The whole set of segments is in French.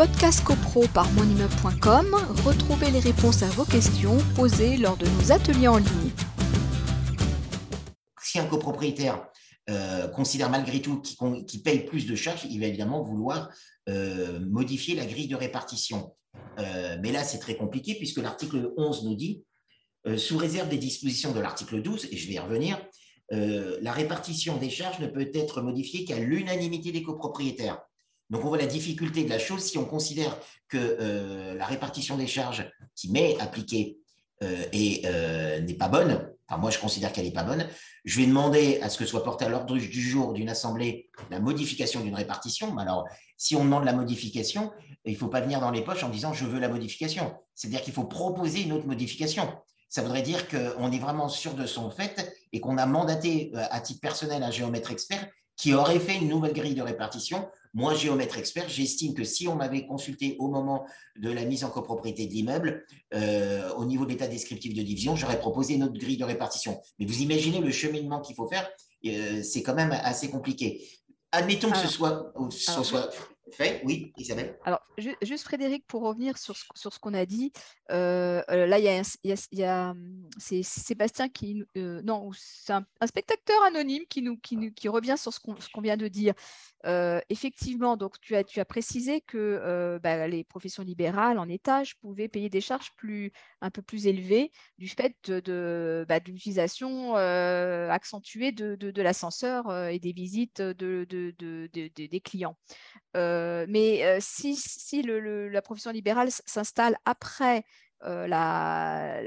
podcast copro par monimmeuble.com, retrouvez les réponses à vos questions posées lors de nos ateliers en ligne. Si un copropriétaire euh, considère malgré tout qu'il paye plus de charges, il va évidemment vouloir euh, modifier la grille de répartition. Euh, mais là, c'est très compliqué puisque l'article 11 nous dit, sous réserve des dispositions de l'article 12, et je vais y revenir, la répartition des charges ne peut être modifiée qu'à l'unanimité des copropriétaires. Donc, on voit la difficulté de la chose si on considère que la répartition des charges qui m'est appliquée n'est pas bonne, moi je considère qu'elle n'est pas bonne, je vais demander à ce que soit porté à l'ordre du jour d'une assemblée la modification d'une répartition. Alors, si on demande la modification, il ne faut pas venir dans les poches en disant je veux la modification. C'est-à-dire qu'il faut proposer une autre modification. Ça voudrait dire qu'on est vraiment sûr de son fait et qu'on a mandaté euh, à titre personnel un géomètre expert qui aurait fait une nouvelle grille de répartition moi, géomètre expert, j'estime que si on m'avait consulté au moment de la mise en copropriété de l'immeuble, euh, au niveau de l'état descriptif de division, j'aurais proposé une autre grille de répartition. Mais vous imaginez le cheminement qu'il faut faire, euh, c'est quand même assez compliqué. Admettons que ce soit, soit fait. Oui, Isabelle. Alors, juste Frédéric, pour revenir sur ce, sur ce qu'on a dit, euh, là, il y a, Sébastien qui, non, c'est un, spectateur anonyme qui, nous, qui, qui revient sur ce qu'on vient de dire. Euh, effectivement, donc tu as, tu as précisé que euh, bah, les professions libérales en étage pouvaient payer des charges plus, un peu plus élevées du fait de, bah, l'utilisation euh, accentuée de, de, l'ascenseur et des visites de, des clients. Mais si, si la profession libérale s'installe après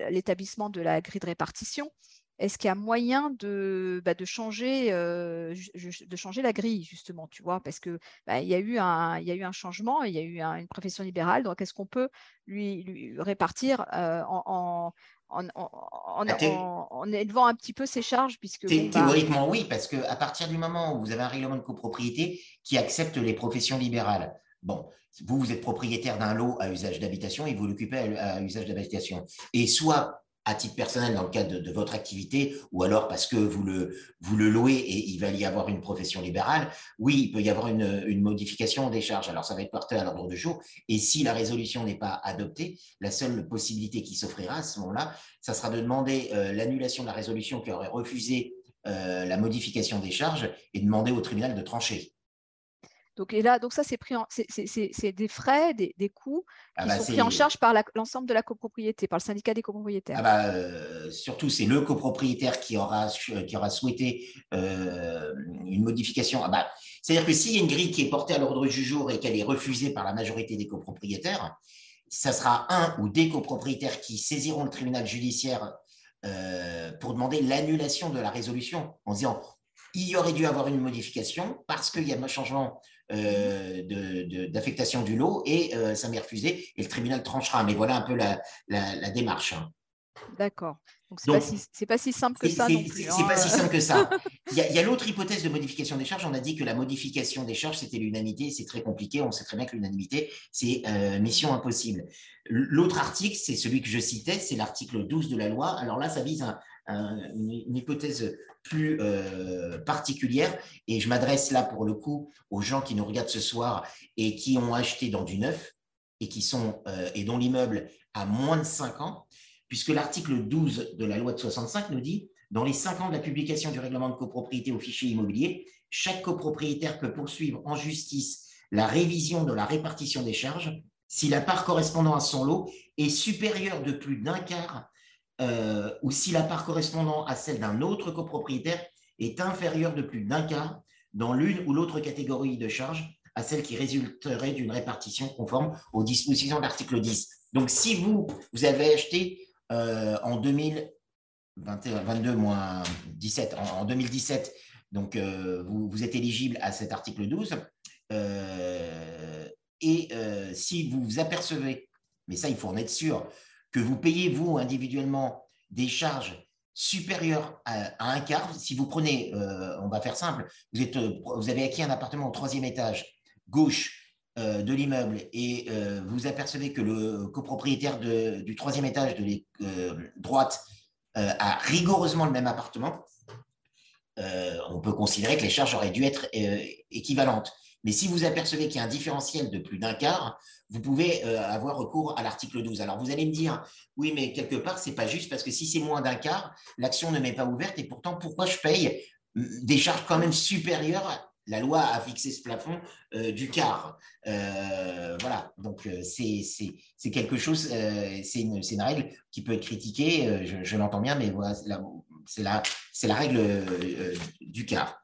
l'établissement de la grille de répartition, est-ce qu'il y a moyen de, bah, changer, la grille, justement, tu vois, parce qu'il bah, y a eu un changement, il y a eu une profession libérale, donc est-ce qu'on peut lui, répartir en, en, en, élevant un petit peu ses charges puisque bah Théoriquement, oui, parce qu'à partir du moment où vous avez un règlement de copropriété qui accepte les professions libérales, bon, vous, vous êtes propriétaire d'un lot à usage d'habitation et vous l'occupez à, à, usage d'habitation. Et soit à titre personnel dans le cadre de, votre activité, ou alors parce que vous le, vous le louez et il va y avoir une profession libérale, oui, il peut y avoir une, une modification des charges. Alors, ça va être porté à l'ordre du jour. Et si la résolution n'est pas adoptée, la seule possibilité qui s'offrira à ce moment-là, ça sera de demander euh, l'annulation de la résolution qui aurait refusé euh, la modification des charges et demander au tribunal de trancher. Donc, et là, donc ça, c'est pris c'est des frais, des, des coûts ah qui bah, sont pris en charge par l'ensemble de la copropriété, par le syndicat des copropriétaires. Ah bah, euh, surtout, c'est le copropriétaire qui aura, qui aura souhaité euh, une modification. Ah bah, C'est-à-dire que s'il y a une grille qui est portée à l'ordre du jour et qu'elle est refusée par la majorité des copropriétaires, ça sera un ou des copropriétaires qui saisiront le tribunal judiciaire euh, pour demander l'annulation de la résolution en disant il y aurait dû avoir une modification parce qu'il y a un changement euh, d'affectation du lot et euh, ça m'est refusé et le tribunal tranchera. Mais voilà un peu la, la, démarche. Hein. D'accord. Donc, ce n'est pas, si simple que ça. C'est pas si hein. simple que ça. Il y a, l'autre hypothèse de modification des charges. On a dit que la modification des charges, c'était l'unanimité. C'est très compliqué. On sait très bien que l'unanimité, c'est euh, mission impossible. L'autre article, c'est celui que je citais, c'est l'article 12 de la loi. Alors là, ça vise un, une, hypothèse plus euh, particulière. Et je m'adresse là pour le coup aux gens qui nous regardent ce soir et qui ont acheté dans du neuf et, qui sont, euh, et dont l'immeuble a moins de 5 ans, puisque l'article 12 de la loi de 65 nous dit dans les 5 ans de la publication du règlement de copropriété au fichier immobilier, chaque copropriétaire peut poursuivre en justice la révision de la répartition des charges si la part correspondant à son lot est supérieure de plus d'un quart euh, ou si la part correspondant à celle d'un autre copropriétaire est inférieure de plus d'un quart dans l'une ou l'autre catégorie de charges à celle qui résulterait d'une répartition conforme aux dispositions de l'article 10. Donc, si vous, vous avez acheté euh, en 2022 moins 17, en, 2017, donc euh, vous, vous, êtes éligible à cet article 12, et si vous vous apercevez, mais ça, il faut en être sûr, que vous payez, vous, individuellement, des charges supérieures à, un quart, si vous prenez, euh, on va faire simple, vous, êtes, vous avez acquis un appartement au troisième étage, gauche euh, de l'immeuble, et euh, vous apercevez que le copropriétaire du troisième étage de droite a rigoureusement le même appartement, on peut considérer que les charges auraient dû être équivalentes. Mais si vous apercevez qu'il y a un différentiel de plus d'un quart, vous pouvez euh, avoir recours à l'article 12. Alors vous allez me dire, oui, mais quelque part, ce n'est pas juste parce que si c'est moins d'un quart, l'action ne m'est pas ouverte et pourtant, pourquoi je paye des charges quand même supérieures la loi a fixé ce plafond euh, du quart. Euh, voilà, donc c'est quelque chose, c'est une, une, règle qui peut être critiquée, je, l'entends bien, mais voilà, c'est la, la, règle du quart.